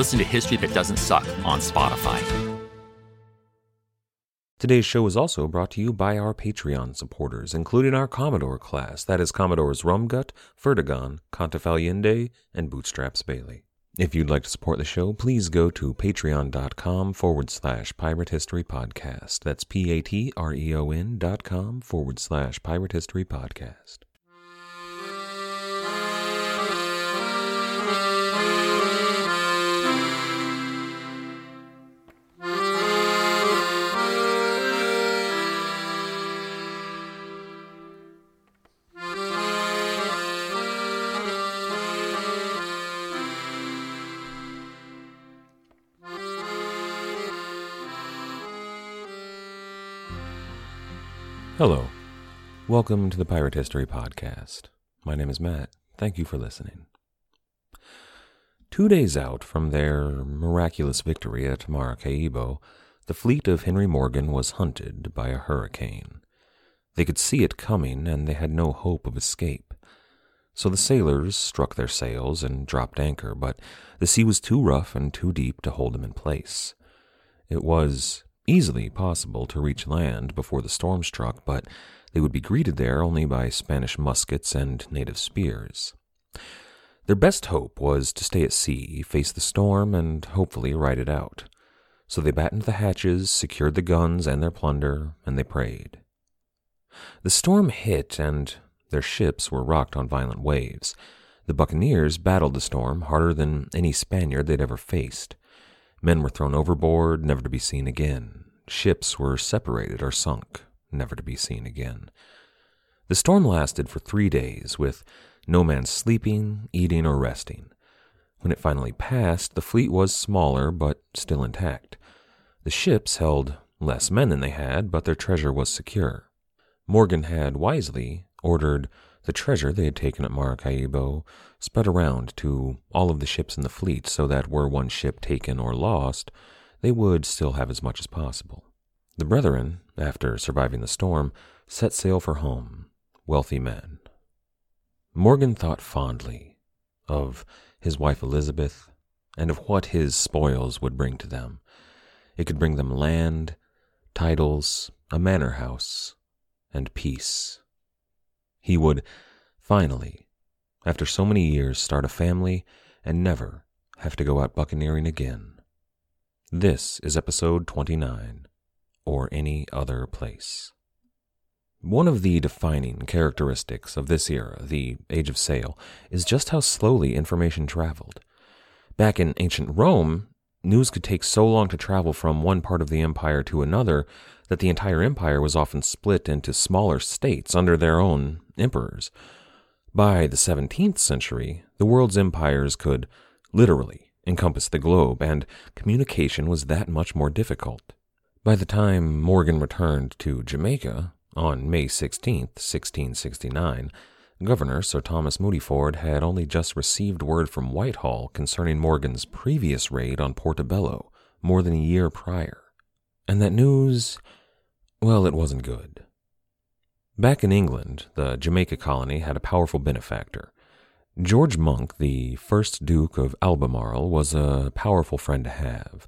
Listen to History That Doesn't Suck on Spotify. Today's show is also brought to you by our Patreon supporters, including our Commodore class. That is Commodores Rumgut, Fertigon, Contefaliende, and Bootstraps Bailey. If you'd like to support the show, please go to patreon.com forward slash pirate history podcast. That's P A T R E O N dot com forward slash pirate history podcast. Hello. Welcome to the Pirate History Podcast. My name is Matt. Thank you for listening. Two days out from their miraculous victory at Maracaibo, the fleet of Henry Morgan was hunted by a hurricane. They could see it coming, and they had no hope of escape. So the sailors struck their sails and dropped anchor, but the sea was too rough and too deep to hold them in place. It was easily possible to reach land before the storm struck, but they would be greeted there only by Spanish muskets and native spears. Their best hope was to stay at sea, face the storm, and hopefully ride it out. So they battened the hatches, secured the guns and their plunder, and they prayed. The storm hit, and their ships were rocked on violent waves. The buccaneers battled the storm harder than any Spaniard they'd ever faced. Men were thrown overboard, never to be seen again. Ships were separated or sunk, never to be seen again. The storm lasted for three days, with no man sleeping, eating, or resting. When it finally passed, the fleet was smaller but still intact. The ships held less men than they had, but their treasure was secure. Morgan had wisely ordered the treasure they had taken at Maracaibo spread around to all of the ships in the fleet so that were one ship taken or lost, they would still have as much as possible. The brethren, after surviving the storm, set sail for home, wealthy men. Morgan thought fondly of his wife Elizabeth and of what his spoils would bring to them. It could bring them land, titles, a manor house, and peace. He would finally, after so many years, start a family and never have to go out buccaneering again. This is episode 29, or any other place. One of the defining characteristics of this era, the Age of Sail, is just how slowly information traveled. Back in ancient Rome, news could take so long to travel from one part of the empire to another that the entire empire was often split into smaller states under their own emperors. By the 17th century, the world's empires could literally encompass the globe, and communication was that much more difficult. By the time Morgan returned to Jamaica on May 16, 1669, Governor Sir Thomas Modyford had only just received word from Whitehall concerning Morgan's previous raid on Portobello more than a year prior. And that news well, it wasn't good. Back in England, the Jamaica colony had a powerful benefactor. George Monk, the first Duke of Albemarle, was a powerful friend to have.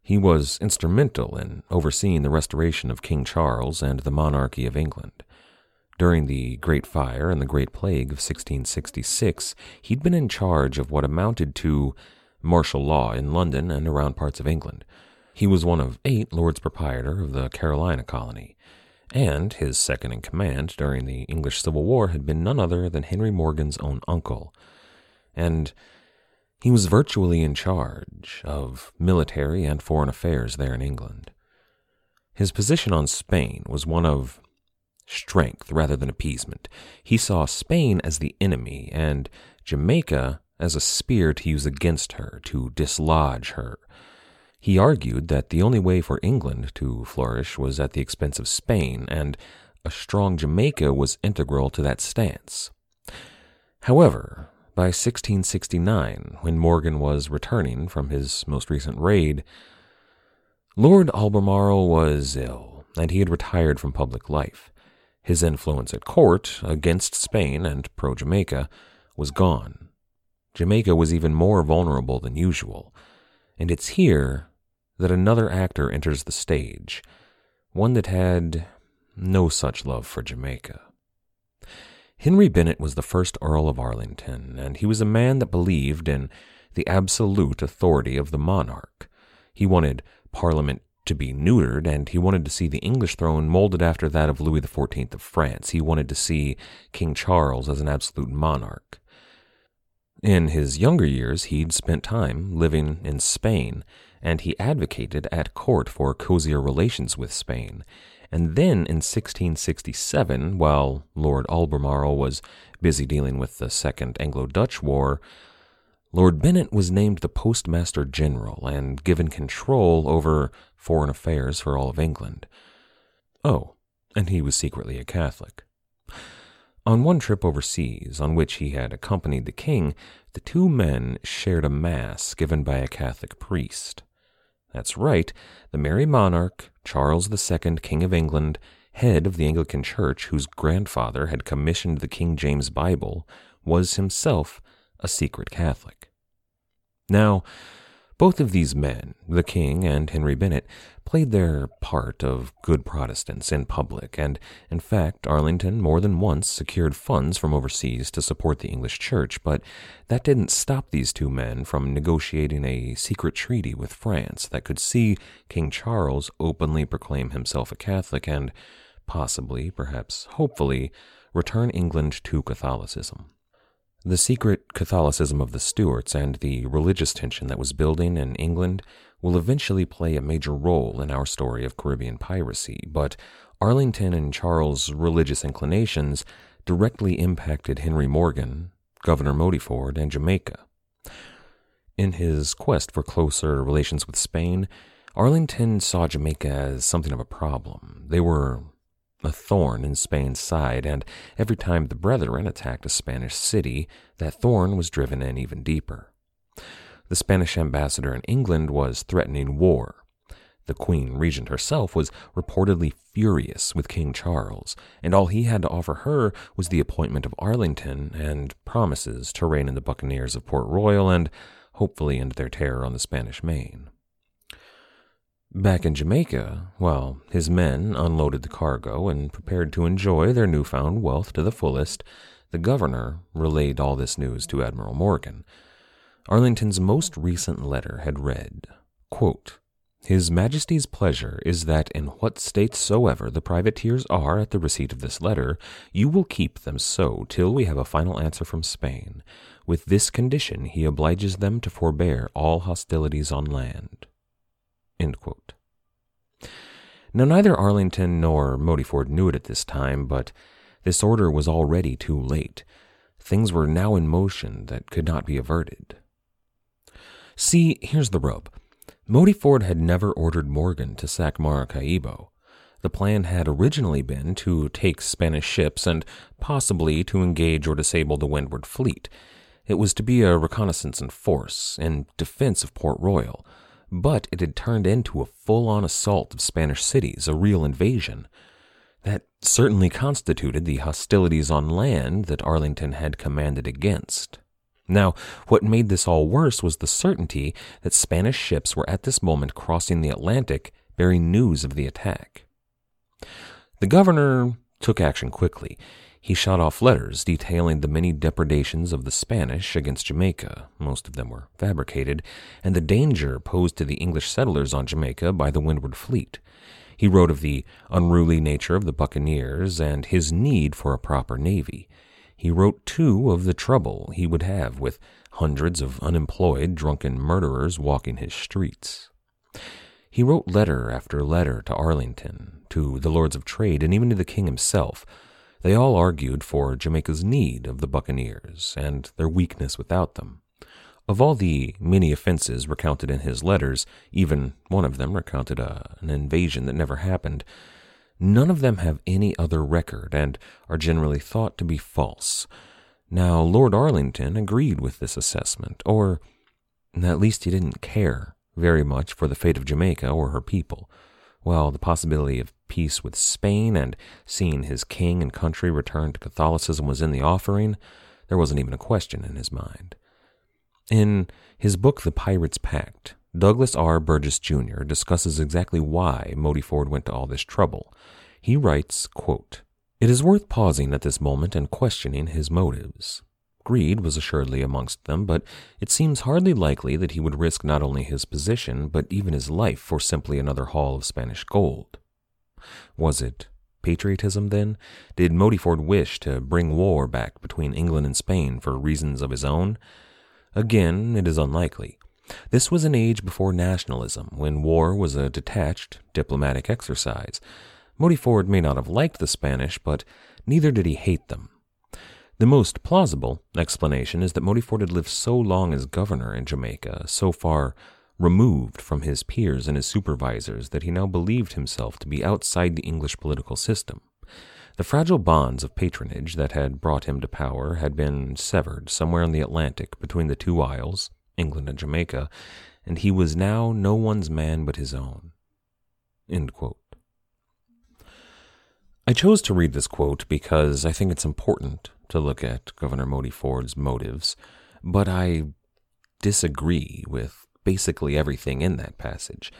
He was instrumental in overseeing the restoration of King Charles and the monarchy of England. During the Great Fire and the Great Plague of 1666, he'd been in charge of what amounted to martial law in London and around parts of England. He was one of eight Lords Proprietor of the Carolina colony, and his second in command during the English Civil War had been none other than Henry Morgan's own uncle. And he was virtually in charge of military and foreign affairs there in England. His position on Spain was one of strength rather than appeasement. He saw Spain as the enemy and Jamaica as a spear to use against her, to dislodge her. He argued that the only way for England to flourish was at the expense of Spain, and a strong Jamaica was integral to that stance. However, by 1669, when Morgan was returning from his most recent raid, Lord Albemarle was ill, and he had retired from public life. His influence at court, against Spain and pro Jamaica, was gone. Jamaica was even more vulnerable than usual, and it's here that another actor enters the stage, one that had no such love for Jamaica. Henry Bennet was the first Earl of Arlington, and he was a man that believed in the absolute authority of the monarch. He wanted Parliament to be neutered, and he wanted to see the English throne molded after that of Louis XIV of France. He wanted to see King Charles as an absolute monarch. In his younger years, he'd spent time living in Spain, and he advocated at court for cozier relations with Spain. And then in 1667, while Lord Albemarle was busy dealing with the Second Anglo Dutch War, Lord Bennet was named the Postmaster General and given control over foreign affairs for all of England. Oh, and he was secretly a Catholic. On one trip overseas, on which he had accompanied the king, the two men shared a mass given by a Catholic priest. That's right, the Merry Monarch, Charles II, King of England, head of the Anglican Church, whose grandfather had commissioned the King James Bible, was himself a secret Catholic. Now, both of these men, the king and Henry Bennet, played their part of good Protestants in public, and in fact, Arlington more than once secured funds from overseas to support the English Church, but that didn't stop these two men from negotiating a secret treaty with France that could see King Charles openly proclaim himself a Catholic and possibly, perhaps hopefully, return England to Catholicism. The secret Catholicism of the Stuarts and the religious tension that was building in England will eventually play a major role in our story of Caribbean piracy, but Arlington and Charles' religious inclinations directly impacted Henry Morgan, Governor Modyford, and Jamaica. In his quest for closer relations with Spain, Arlington saw Jamaica as something of a problem. They were a thorn in Spain's side, and every time the Brethren attacked a Spanish city, that thorn was driven in even deeper. The Spanish ambassador in England was threatening war. The Queen Regent herself was reportedly furious with King Charles, and all he had to offer her was the appointment of Arlington and promises to rein in the buccaneers of Port Royal and hopefully end their terror on the Spanish Main. Back in Jamaica, while his men unloaded the cargo and prepared to enjoy their newfound wealth to the fullest, the governor relayed all this news to Admiral Morgan. Arlington's most recent letter had read, quote, His Majesty's pleasure is that in what state soever the privateers are at the receipt of this letter, you will keep them so till we have a final answer from Spain. With this condition he obliges them to forbear all hostilities on land. Now, neither Arlington nor Modyford knew it at this time, but this order was already too late. Things were now in motion that could not be averted. See, here's the rub. Modyford had never ordered Morgan to sack Maracaibo. The plan had originally been to take Spanish ships and possibly to engage or disable the Windward Fleet. It was to be a reconnaissance in force, in defense of Port Royal but it had turned into a full on assault of Spanish cities, a real invasion. That certainly constituted the hostilities on land that Arlington had commanded against. Now, what made this all worse was the certainty that Spanish ships were at this moment crossing the Atlantic bearing news of the attack. The governor took action quickly. He shot off letters detailing the many depredations of the Spanish against Jamaica, most of them were fabricated, and the danger posed to the English settlers on Jamaica by the Windward Fleet. He wrote of the unruly nature of the buccaneers and his need for a proper navy. He wrote, too, of the trouble he would have with hundreds of unemployed, drunken murderers walking his streets. He wrote letter after letter to Arlington, to the Lords of Trade, and even to the king himself, they all argued for Jamaica's need of the buccaneers and their weakness without them. Of all the many offenses recounted in his letters, even one of them recounted a, an invasion that never happened. None of them have any other record and are generally thought to be false. Now, Lord Arlington agreed with this assessment, or at least he didn't care very much for the fate of Jamaica or her people. While the possibility of peace with Spain and seeing his king and country return to Catholicism was in the offering, there wasn't even a question in his mind. In his book, The Pirate's Pact, Douglas R. Burgess Jr. discusses exactly why Modyford went to all this trouble. He writes, quote, It is worth pausing at this moment and questioning his motives. Greed was assuredly amongst them, but it seems hardly likely that he would risk not only his position, but even his life for simply another haul of Spanish gold. Was it patriotism, then? Did Modyford wish to bring war back between England and Spain for reasons of his own? Again, it is unlikely. This was an age before nationalism, when war was a detached diplomatic exercise. Modyford may not have liked the Spanish, but neither did he hate them. The most plausible explanation is that Modyford had lived so long as governor in Jamaica, so far removed from his peers and his supervisors, that he now believed himself to be outside the English political system. The fragile bonds of patronage that had brought him to power had been severed somewhere in the Atlantic between the two isles, England and Jamaica, and he was now no one's man but his own. I chose to read this quote because I think it's important to look at Governor Modyford's motives, but I disagree with basically everything in that passage.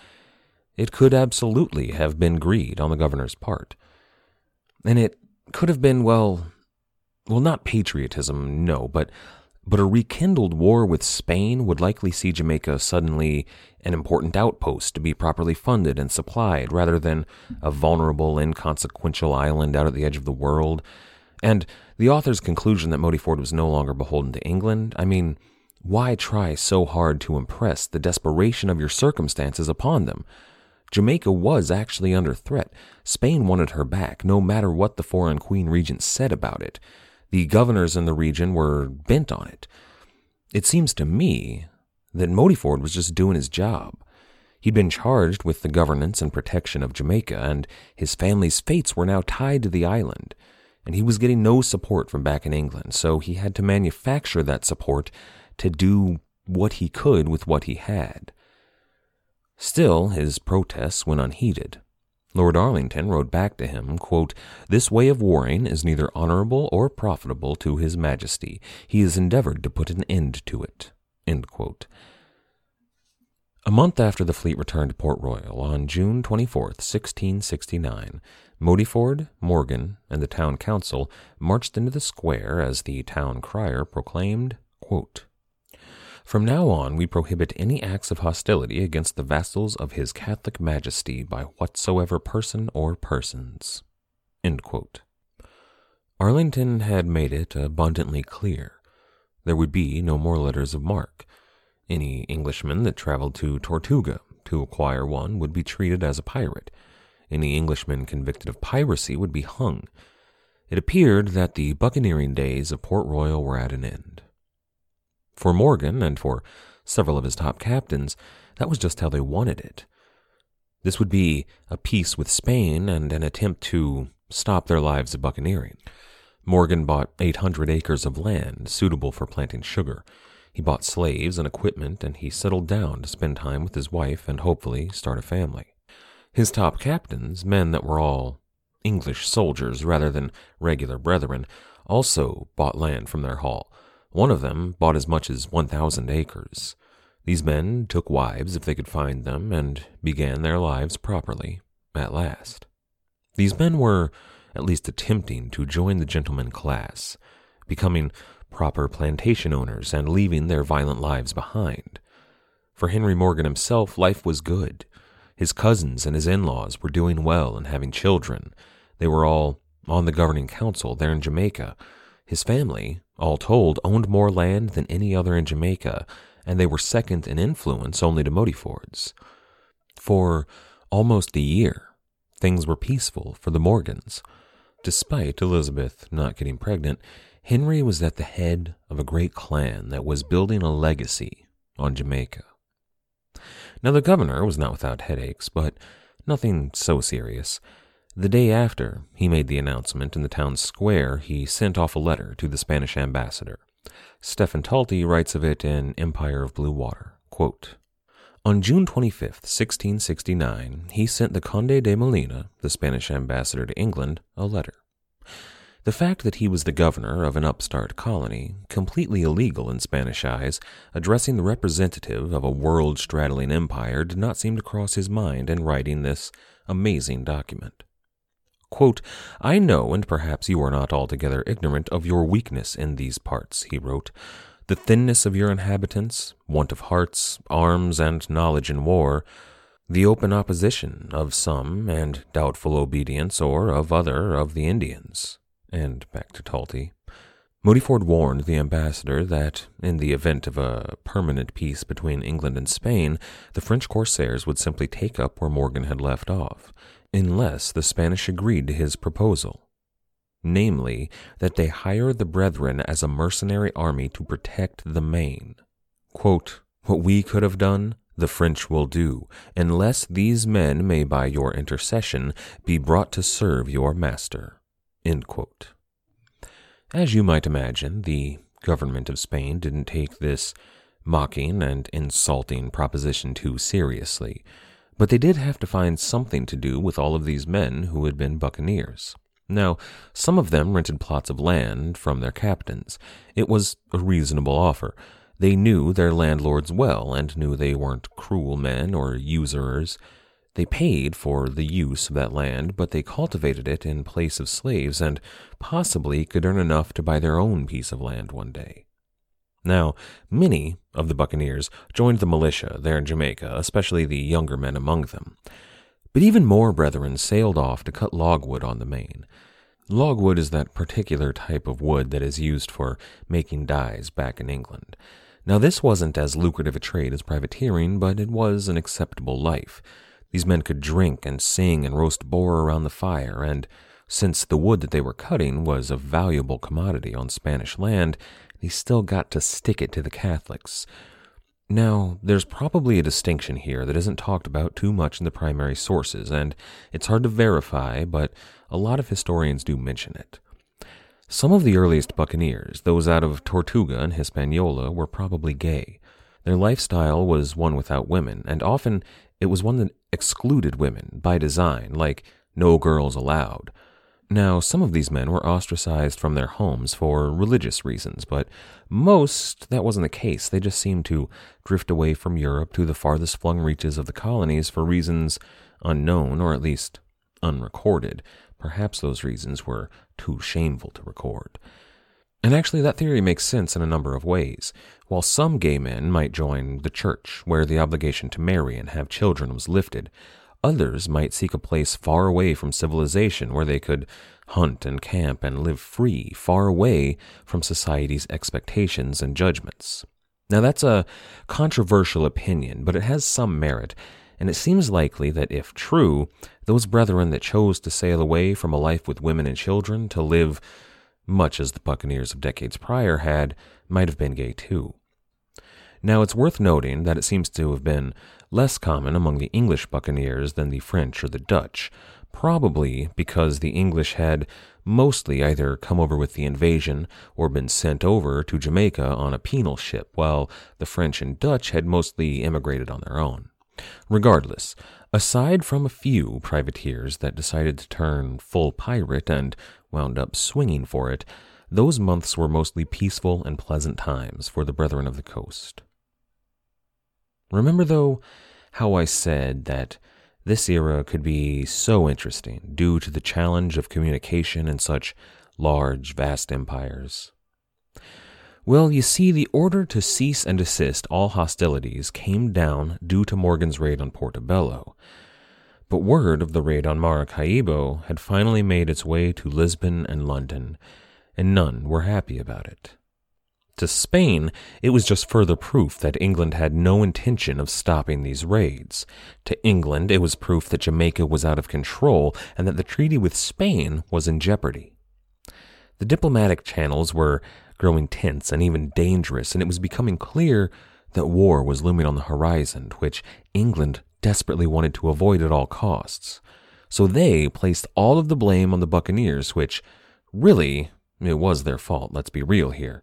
It could absolutely have been greed on the governor's part. And it could have been, well, well, not patriotism, no, but but a rekindled war with Spain would likely see Jamaica suddenly an important outpost to be properly funded and supplied, rather than a vulnerable, inconsequential island out at the edge of the world. And the author's conclusion that Modyford was no longer beholden to England, I mean, why try so hard to impress the desperation of your circumstances upon them? Jamaica was actually under threat. Spain wanted her back, no matter what the foreign queen regent said about it. The governors in the region were bent on it. It seems to me that Modyford was just doing his job. He'd been charged with the governance and protection of Jamaica, and his family's fates were now tied to the island. And he was getting no support from back in England, so he had to manufacture that support to do what he could with what he had. Still, his protests went unheeded. Lord Arlington wrote back to him, quote, This way of warring is neither honorable or profitable to his majesty. He has endeavored to put an end to it. A month after the fleet returned to Port Royal, on June 24, 1669, Modyford, Morgan, and the town council marched into the square as the town crier proclaimed, quote, from now on, we prohibit any acts of hostility against the vassals of His Catholic Majesty by whatsoever person or persons. Arlington had made it abundantly clear there would be no more letters of marque. Any Englishman that traveled to Tortuga to acquire one would be treated as a pirate. Any Englishman convicted of piracy would be hung. It appeared that the buccaneering days of Port Royal were at an end. For Morgan and for several of his top captains, that was just how they wanted it. This would be a peace with Spain and an attempt to stop their lives of buccaneering. Morgan bought 800 acres of land suitable for planting sugar. He bought slaves and equipment, and he settled down to spend time with his wife and hopefully start a family. His top captains, men that were all English soldiers rather than regular brethren, also bought land from their haul. One of them bought as much as 1,000 acres. These men took wives if they could find them and began their lives properly, at last. These men were at least attempting to join the gentleman class, becoming proper plantation owners and leaving their violent lives behind. For Henry Morgan himself, life was good. His cousins and his in laws were doing well and having children. They were all on the governing council there in Jamaica. His family all told, owned more land than any other in Jamaica, and they were second in influence only to Modyford's. For almost a year, things were peaceful for the Morgans. Despite Elizabeth not getting pregnant, Henry was at the head of a great clan that was building a legacy on Jamaica. Now, the governor was not without headaches, but nothing so serious. The day after he made the announcement in the town square, he sent off a letter to the Spanish ambassador. Stephen Talty writes of it in Empire of Blue Water. Quote, on June 25, 1669, he sent the Conde de Molina, the Spanish ambassador to England, a letter. The fact that he was the governor of an upstart colony, completely illegal in Spanish eyes, addressing the representative of a world straddling empire, did not seem to cross his mind in writing this amazing document. Quote, I know, and perhaps you are not altogether ignorant of your weakness in these parts, he wrote, the thinness of your inhabitants, want of hearts, arms, and knowledge in war, the open opposition of some and doubtful obedience or of other of the Indians and back to Talty. Modyford warned the ambassador that, in the event of a permanent peace between England and Spain, the French corsairs would simply take up where Morgan had left off, unless the Spanish agreed to his proposal. Namely, that they hire the Brethren as a mercenary army to protect the Main. Quote, what we could have done, the French will do, unless these men may by your intercession be brought to serve your master. As you might imagine, the government of Spain didn't take this mocking and insulting proposition too seriously, but they did have to find something to do with all of these men who had been buccaneers. Now, some of them rented plots of land from their captains. It was a reasonable offer. They knew their landlords well and knew they weren't cruel men or usurers. They paid for the use of that land, but they cultivated it in place of slaves and possibly could earn enough to buy their own piece of land one day. Now, many of the buccaneers joined the militia there in Jamaica, especially the younger men among them. But even more brethren sailed off to cut logwood on the main. Logwood is that particular type of wood that is used for making dyes back in England. Now, this wasn't as lucrative a trade as privateering, but it was an acceptable life. These men could drink and sing and roast boar around the fire, and since the wood that they were cutting was a valuable commodity on Spanish land, they still got to stick it to the Catholics. Now, there's probably a distinction here that isn't talked about too much in the primary sources, and it's hard to verify, but a lot of historians do mention it. Some of the earliest buccaneers, those out of Tortuga and Hispaniola, were probably gay. Their lifestyle was one without women, and often it was one that excluded women by design, like no girls allowed. Now, some of these men were ostracized from their homes for religious reasons, but most that wasn't the case. They just seemed to drift away from Europe to the farthest flung reaches of the colonies for reasons unknown or at least unrecorded. Perhaps those reasons were too shameful to record. And actually, that theory makes sense in a number of ways. While some gay men might join the church, where the obligation to marry and have children was lifted, others might seek a place far away from civilization where they could hunt and camp and live free, far away from society's expectations and judgments. Now, that's a controversial opinion, but it has some merit, and it seems likely that if true, those brethren that chose to sail away from a life with women and children to live much as the Buccaneers of decades prior had, might have been gay too. Now, it's worth noting that it seems to have been less common among the English buccaneers than the French or the Dutch, probably because the English had mostly either come over with the invasion or been sent over to Jamaica on a penal ship, while the French and Dutch had mostly immigrated on their own. Regardless, aside from a few privateers that decided to turn full pirate and wound up swinging for it, those months were mostly peaceful and pleasant times for the Brethren of the Coast. Remember, though, how I said that this era could be so interesting due to the challenge of communication in such large, vast empires? Well, you see, the order to cease and desist all hostilities came down due to Morgan's raid on Portobello, but word of the raid on Maracaibo had finally made its way to Lisbon and London, and none were happy about it. To Spain, it was just further proof that England had no intention of stopping these raids. To England, it was proof that Jamaica was out of control and that the treaty with Spain was in jeopardy. The diplomatic channels were growing tense and even dangerous, and it was becoming clear that war was looming on the horizon, which England desperately wanted to avoid at all costs. So they placed all of the blame on the Buccaneers, which really, it was their fault, let's be real here.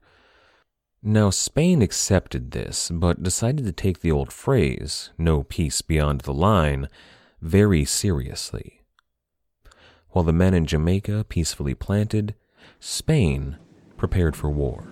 Now, Spain accepted this, but decided to take the old phrase, no peace beyond the line, very seriously. While the men in Jamaica peacefully planted, Spain prepared for war.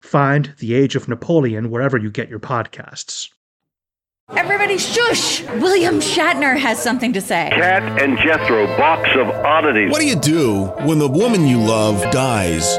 Find The Age of Napoleon wherever you get your podcasts. Everybody shush! William Shatner has something to say. Cat and Jethro, box of oddities. What do you do when the woman you love dies?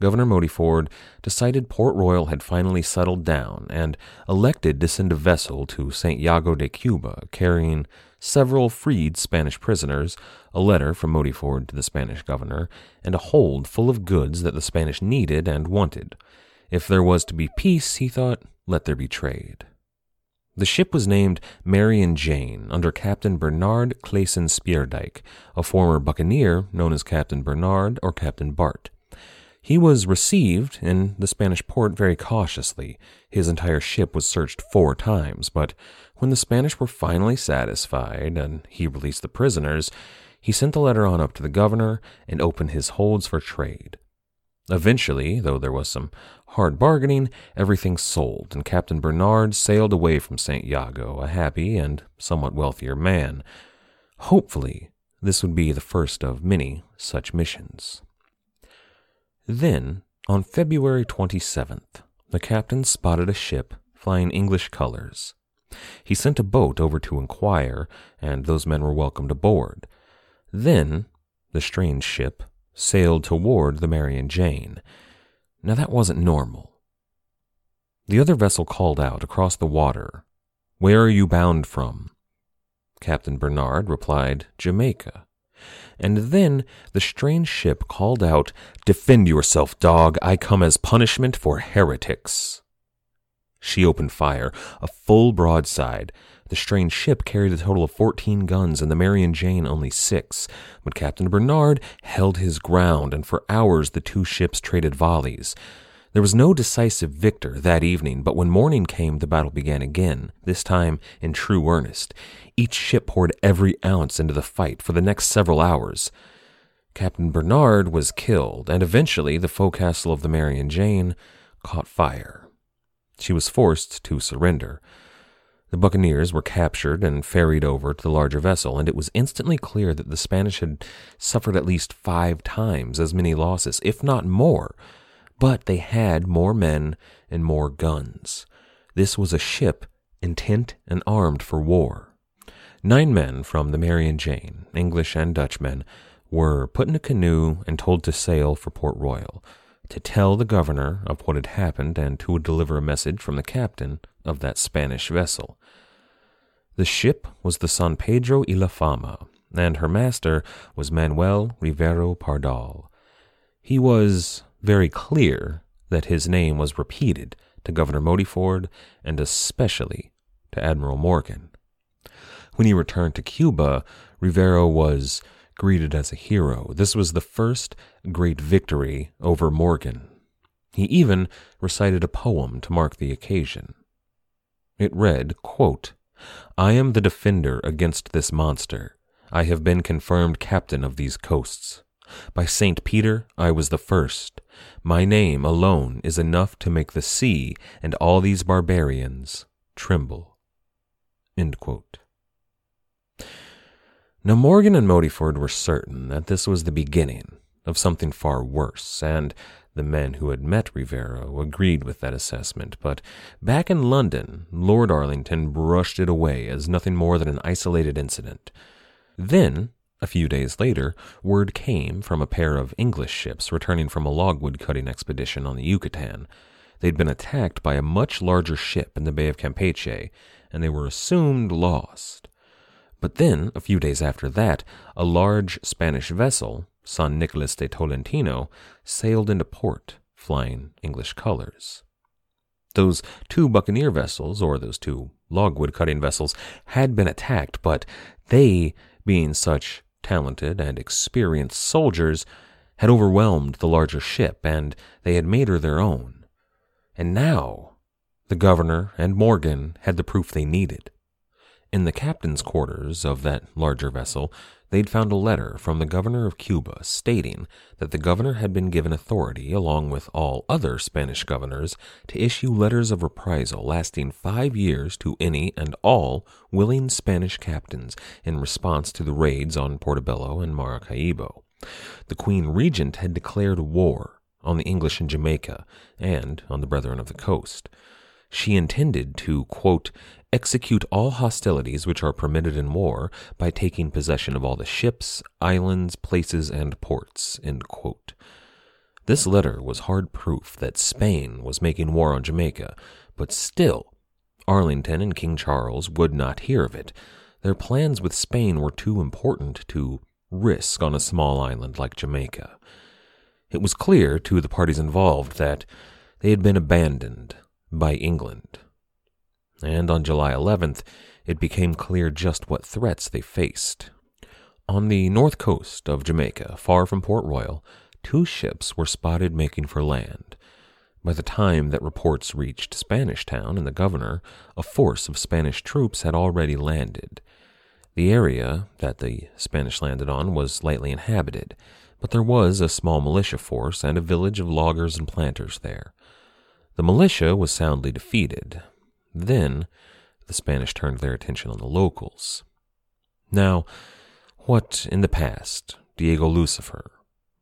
Governor Modyford decided Port Royal had finally settled down and elected to send a vessel to St. Jago de Cuba carrying several freed Spanish prisoners, a letter from Modyford to the Spanish governor, and a hold full of goods that the Spanish needed and wanted. If there was to be peace, he thought, let there be trade. The ship was named Mary and Jane under Captain Bernard Clayson Speerdijk, a former buccaneer known as Captain Bernard or Captain Bart. He was received in the Spanish port very cautiously. His entire ship was searched four times, but when the Spanish were finally satisfied and he released the prisoners, he sent the letter on up to the governor and opened his holds for trade. Eventually, though there was some hard bargaining, everything sold, and Captain Bernard sailed away from St. Jago, a happy and somewhat wealthier man. Hopefully, this would be the first of many such missions. Then, on February 27th, the captain spotted a ship flying English colors. He sent a boat over to inquire, and those men were welcomed aboard. Then, the strange ship sailed toward the Mary and Jane. Now that wasn't normal. The other vessel called out across the water, Where are you bound from? Captain Bernard replied, Jamaica. And then the strange ship called out, Defend yourself, dog. I come as punishment for heretics. She opened fire, a full broadside. The strange ship carried a total of 14 guns and the Mary and Jane only six, but Captain Bernard held his ground, and for hours the two ships traded volleys. There was no decisive victor that evening, but when morning came, the battle began again, this time in true earnest. Each ship poured every ounce into the fight for the next several hours. Captain Bernard was killed, and eventually the forecastle of the Mary and Jane caught fire. She was forced to surrender. The buccaneers were captured and ferried over to the larger vessel, and it was instantly clear that the Spanish had suffered at least five times as many losses, if not more. But they had more men and more guns. This was a ship intent and armed for war. Nine men from the Mary and Jane, English and Dutchmen, were put in a canoe and told to sail for Port Royal, to tell the governor of what had happened and to deliver a message from the captain of that Spanish vessel. The ship was the San Pedro y la Fama, and her master was Manuel Rivero Pardal. He was very clear that his name was repeated to Governor Modyford and especially to Admiral Morgan. When he returned to Cuba, Rivero was greeted as a hero. This was the first great victory over Morgan. He even recited a poem to mark the occasion. It read, quote, I am the defender against this monster. I have been confirmed captain of these coasts. By St. Peter, I was the first. My name alone is enough to make the sea and all these barbarians tremble. Now, Morgan and Modyford were certain that this was the beginning of something far worse, and the men who had met Rivero agreed with that assessment, but back in London, Lord Arlington brushed it away as nothing more than an isolated incident. Then, a few days later, word came from a pair of English ships returning from a logwood cutting expedition on the Yucatan. They'd been attacked by a much larger ship in the Bay of Campeche, and they were assumed lost. But then, a few days after that, a large Spanish vessel, San Nicolas de Tolentino, sailed into port, flying English colors. Those two buccaneer vessels, or those two logwood cutting vessels, had been attacked, but they, being such talented and experienced soldiers, had overwhelmed the larger ship, and they had made her their own. And now, the governor and Morgan had the proof they needed. In the captain's quarters of that larger vessel, they'd found a letter from the governor of Cuba stating that the governor had been given authority, along with all other Spanish governors, to issue letters of reprisal lasting five years to any and all willing Spanish captains in response to the raids on Portobello and Maracaibo. The Queen Regent had declared war on the English in Jamaica and on the Brethren of the Coast she intended to, quote, execute all hostilities which are permitted in war by taking possession of all the ships, islands, places, and ports, This letter was hard proof that Spain was making war on Jamaica, but still, Arlington and King Charles would not hear of it. Their plans with Spain were too important to risk on a small island like Jamaica. It was clear to the parties involved that they had been abandoned by England. And on July 11th, it became clear just what threats they faced. On the north coast of Jamaica, far from Port Royal, two ships were spotted making for land. By the time that reports reached Spanish Town and the governor, a force of Spanish troops had already landed. The area that the Spanish landed on was lightly inhabited, but there was a small militia force and a village of loggers and planters there. The militia was soundly defeated. Then the Spanish turned their attention on the locals. Now, what in the past Diego Lucifer,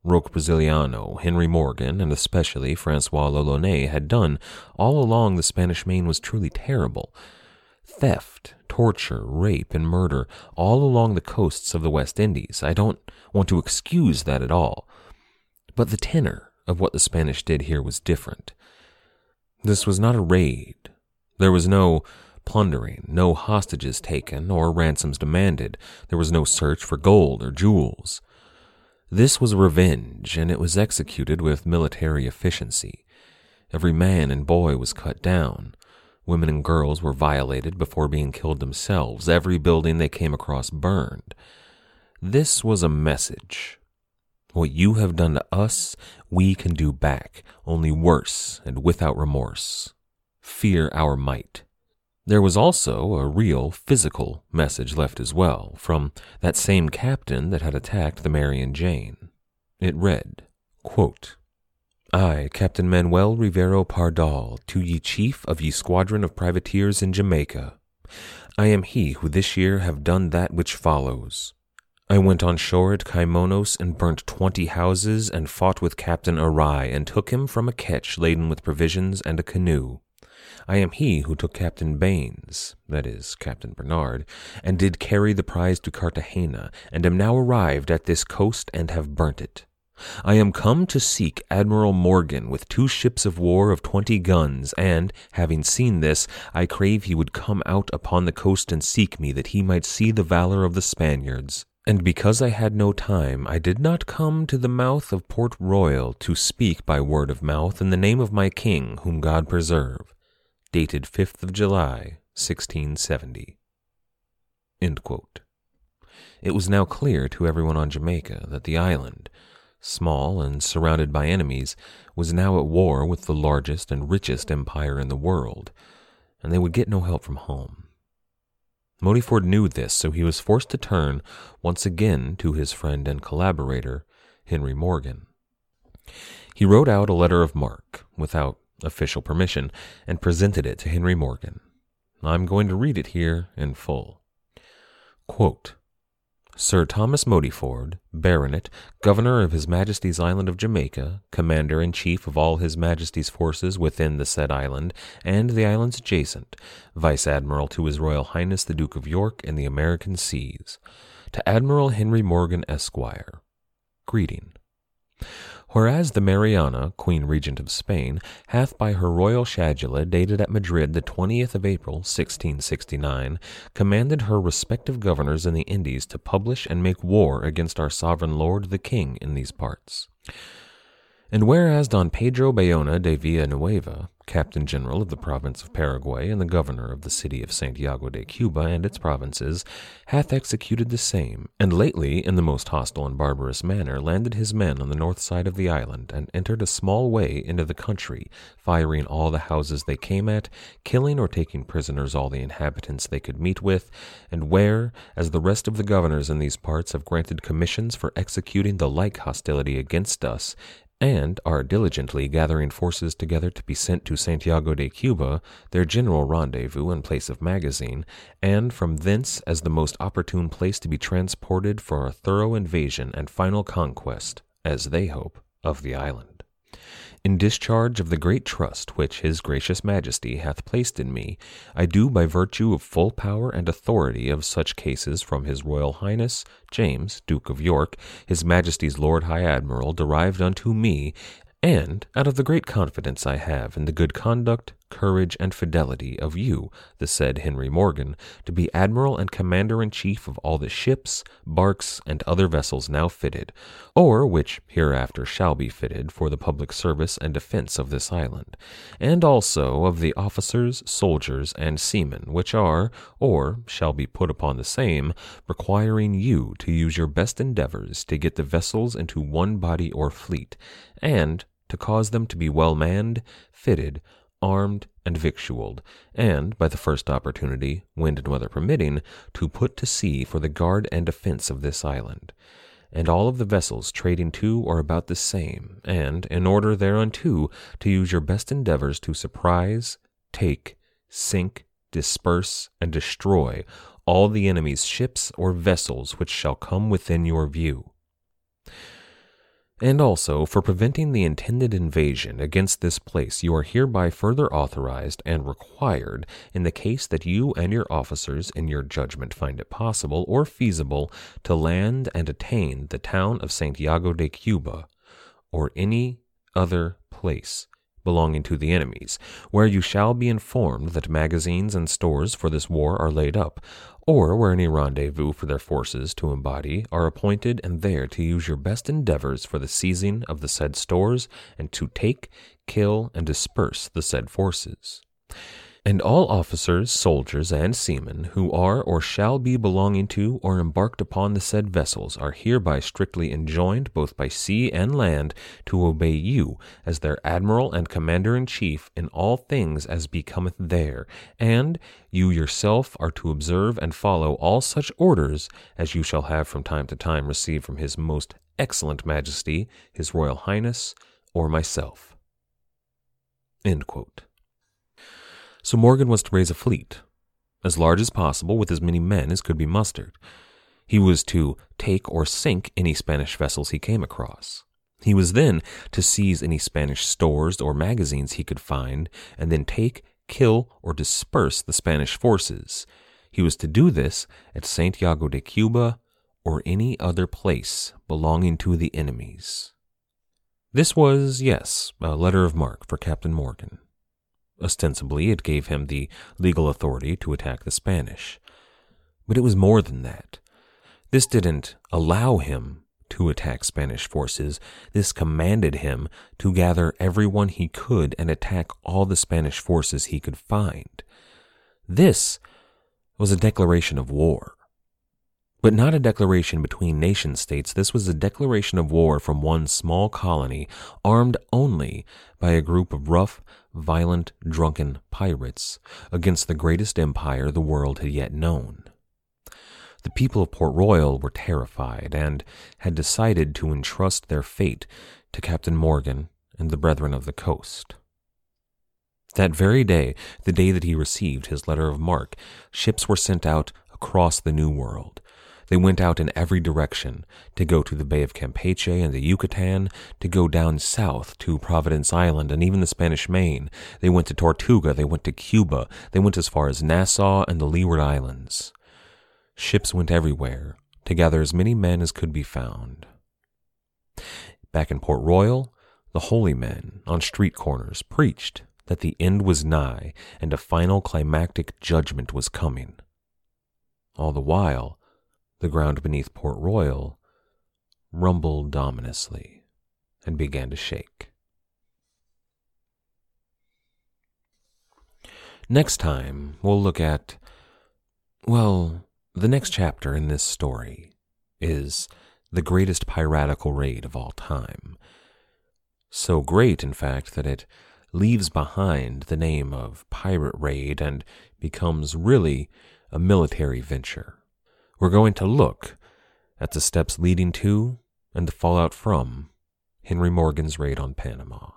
Roque Brasiliano, Henry Morgan, and especially Francois l'Olonnais had done all along the Spanish Main was truly terrible. Theft, torture, rape, and murder all along the coasts of the West Indies. I don't want to excuse that at all. But the tenor of what the Spanish did here was different. This was not a raid. There was no plundering, no hostages taken or ransoms demanded. There was no search for gold or jewels. This was revenge, and it was executed with military efficiency. Every man and boy was cut down. Women and girls were violated before being killed themselves. Every building they came across burned. This was a message what you have done to us, we can do back, only worse and without remorse. Fear our might. There was also a real physical message left as well, from that same captain that had attacked the Mary and Jane. It read, quote, I, Captain Manuel Rivero Pardal, to ye chief of ye squadron of privateers in Jamaica, I am he who this year have done that which follows. I went on shore at Kaimonos and burnt twenty houses and fought with Captain Arai and took him from a ketch laden with provisions and a canoe. I am he who took Captain Baines, that is, Captain Bernard, and did carry the prize to Cartagena, and am now arrived at this coast and have burnt it. I am come to seek Admiral Morgan with two ships of war of twenty guns, and, having seen this, I crave he would come out upon the coast and seek me, that he might see the valor of the Spaniards. And because I had no time, I did not come to the mouth of Port Royal to speak by word of mouth in the name of my king, whom God preserve. Dated 5th of July, 1670. It was now clear to everyone on Jamaica that the island, small and surrounded by enemies, was now at war with the largest and richest empire in the world, and they would get no help from home. Modyford knew this, so he was forced to turn once again to his friend and collaborator, Henry Morgan. He wrote out a letter of marque, without official permission, and presented it to Henry Morgan. I'm going to read it here in full. Quote, Sir Thomas Modyford, Baronet, Governor of His Majesty's Island of Jamaica, Commander in Chief of all His Majesty's forces within the said island and the islands adjacent, Vice Admiral to His Royal Highness the Duke of York in the American seas. To Admiral Henry Morgan, Esquire. Greeting. Whereas the Mariana, Queen Regent of Spain, hath by her royal schedule dated at Madrid the 20th of April, 1669, commanded her respective governors in the Indies to publish and make war against our sovereign lord the king in these parts. And whereas Don Pedro Bayona de Villanueva, Captain General of the province of Paraguay and the governor of the city of Santiago de Cuba and its provinces, hath executed the same, and lately, in the most hostile and barbarous manner, landed his men on the north side of the island, and entered a small way into the country, firing all the houses they came at, killing or taking prisoners all the inhabitants they could meet with, and where, as the rest of the governors in these parts have granted commissions for executing the like hostility against us, and are diligently gathering forces together to be sent to Santiago de Cuba, their general rendezvous and place of magazine, and from thence as the most opportune place to be transported for a thorough invasion and final conquest, as they hope, of the island. In discharge of the great trust which His Gracious Majesty hath placed in me, I do by virtue of full power and authority of such cases from His Royal Highness James, Duke of York, His Majesty's Lord High Admiral, derived unto me, and out of the great confidence I have in the good conduct, courage, and fidelity of you, the said Henry Morgan, to be Admiral and Commander in Chief of all the ships, barks, and other vessels now fitted, or which hereafter shall be fitted for the public service and defense of this island, and also of the officers, soldiers, and seamen which are, or shall be put upon the same, requiring you to use your best endeavors to get the vessels into one body or fleet, and to cause them to be well manned, fitted, armed, and victualled, and, by the first opportunity, wind and weather permitting, to put to sea for the guard and defense of this island, and all of the vessels trading to or about the same, and, in order thereunto, to use your best endeavors to surprise, take, sink, disperse, and destroy all the enemy's ships or vessels which shall come within your view and also for preventing the intended invasion against this place, you are hereby further authorized and required, in the case that you and your officers in your judgment find it possible or feasible, to land and attain the town of Santiago de Cuba, or any other place belonging to the enemies, where you shall be informed that magazines and stores for this war are laid up, or where any rendezvous for their forces to embody are appointed, and there to use your best endeavors for the seizing of the said stores, and to take, kill, and disperse the said forces and all officers, soldiers, and seamen who are or shall be belonging to or embarked upon the said vessels are hereby strictly enjoined, both by sea and land, to obey you as their admiral and commander in chief in all things as becometh there, and you yourself are to observe and follow all such orders as you shall have from time to time received from His most excellent Majesty, His Royal Highness, or myself. End quote. So Morgan was to raise a fleet, as large as possible with as many men as could be mustered. He was to take or sink any Spanish vessels he came across. He was then to seize any Spanish stores or magazines he could find, and then take, kill, or disperse the Spanish forces. He was to do this at Santiago de Cuba or any other place belonging to the enemies. This was, yes, a letter of marque for Captain Morgan. Ostensibly, it gave him the legal authority to attack the Spanish. But it was more than that. This didn't allow him to attack Spanish forces. This commanded him to gather everyone he could and attack all the Spanish forces he could find. This was a declaration of war. But not a declaration between nation states. This was a declaration of war from one small colony, armed only by a group of rough, violent, drunken pirates against the greatest empire the world had yet known. The people of Port Royal were terrified and had decided to entrust their fate to Captain Morgan and the Brethren of the Coast. That very day, the day that he received his letter of marque, ships were sent out across the New World. They went out in every direction to go to the Bay of Campeche and the Yucatan, to go down south to Providence Island and even the Spanish Main. They went to Tortuga, they went to Cuba, they went as far as Nassau and the Leeward Islands. Ships went everywhere to gather as many men as could be found. Back in Port Royal, the holy men on street corners preached that the end was nigh and a final climactic judgment was coming. All the while, the ground beneath Port Royal rumbled ominously and began to shake. Next time, we'll look at, well, the next chapter in this story is the greatest piratical raid of all time. So great, in fact, that it leaves behind the name of pirate raid and becomes really a military venture. We're going to look at the steps leading to and the fallout from Henry Morgan's raid on Panama.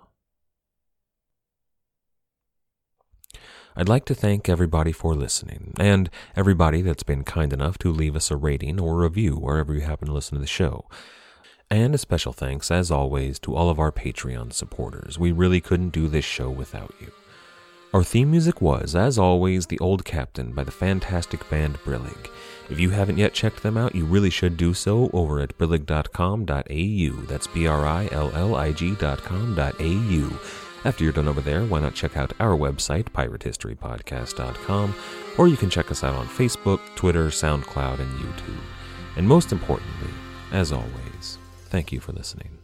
I'd like to thank everybody for listening, and everybody that's been kind enough to leave us a rating or review wherever you happen to listen to the show. And a special thanks, as always, to all of our Patreon supporters. We really couldn't do this show without you. Our theme music was, as always, The Old Captain by the fantastic band Brillig. If you haven't yet checked them out, you really should do so over at brillig.com.au. That's B R I L L I G.com.au. After you're done over there, why not check out our website, piratehistorypodcast.com, or you can check us out on Facebook, Twitter, SoundCloud, and YouTube. And most importantly, as always, thank you for listening.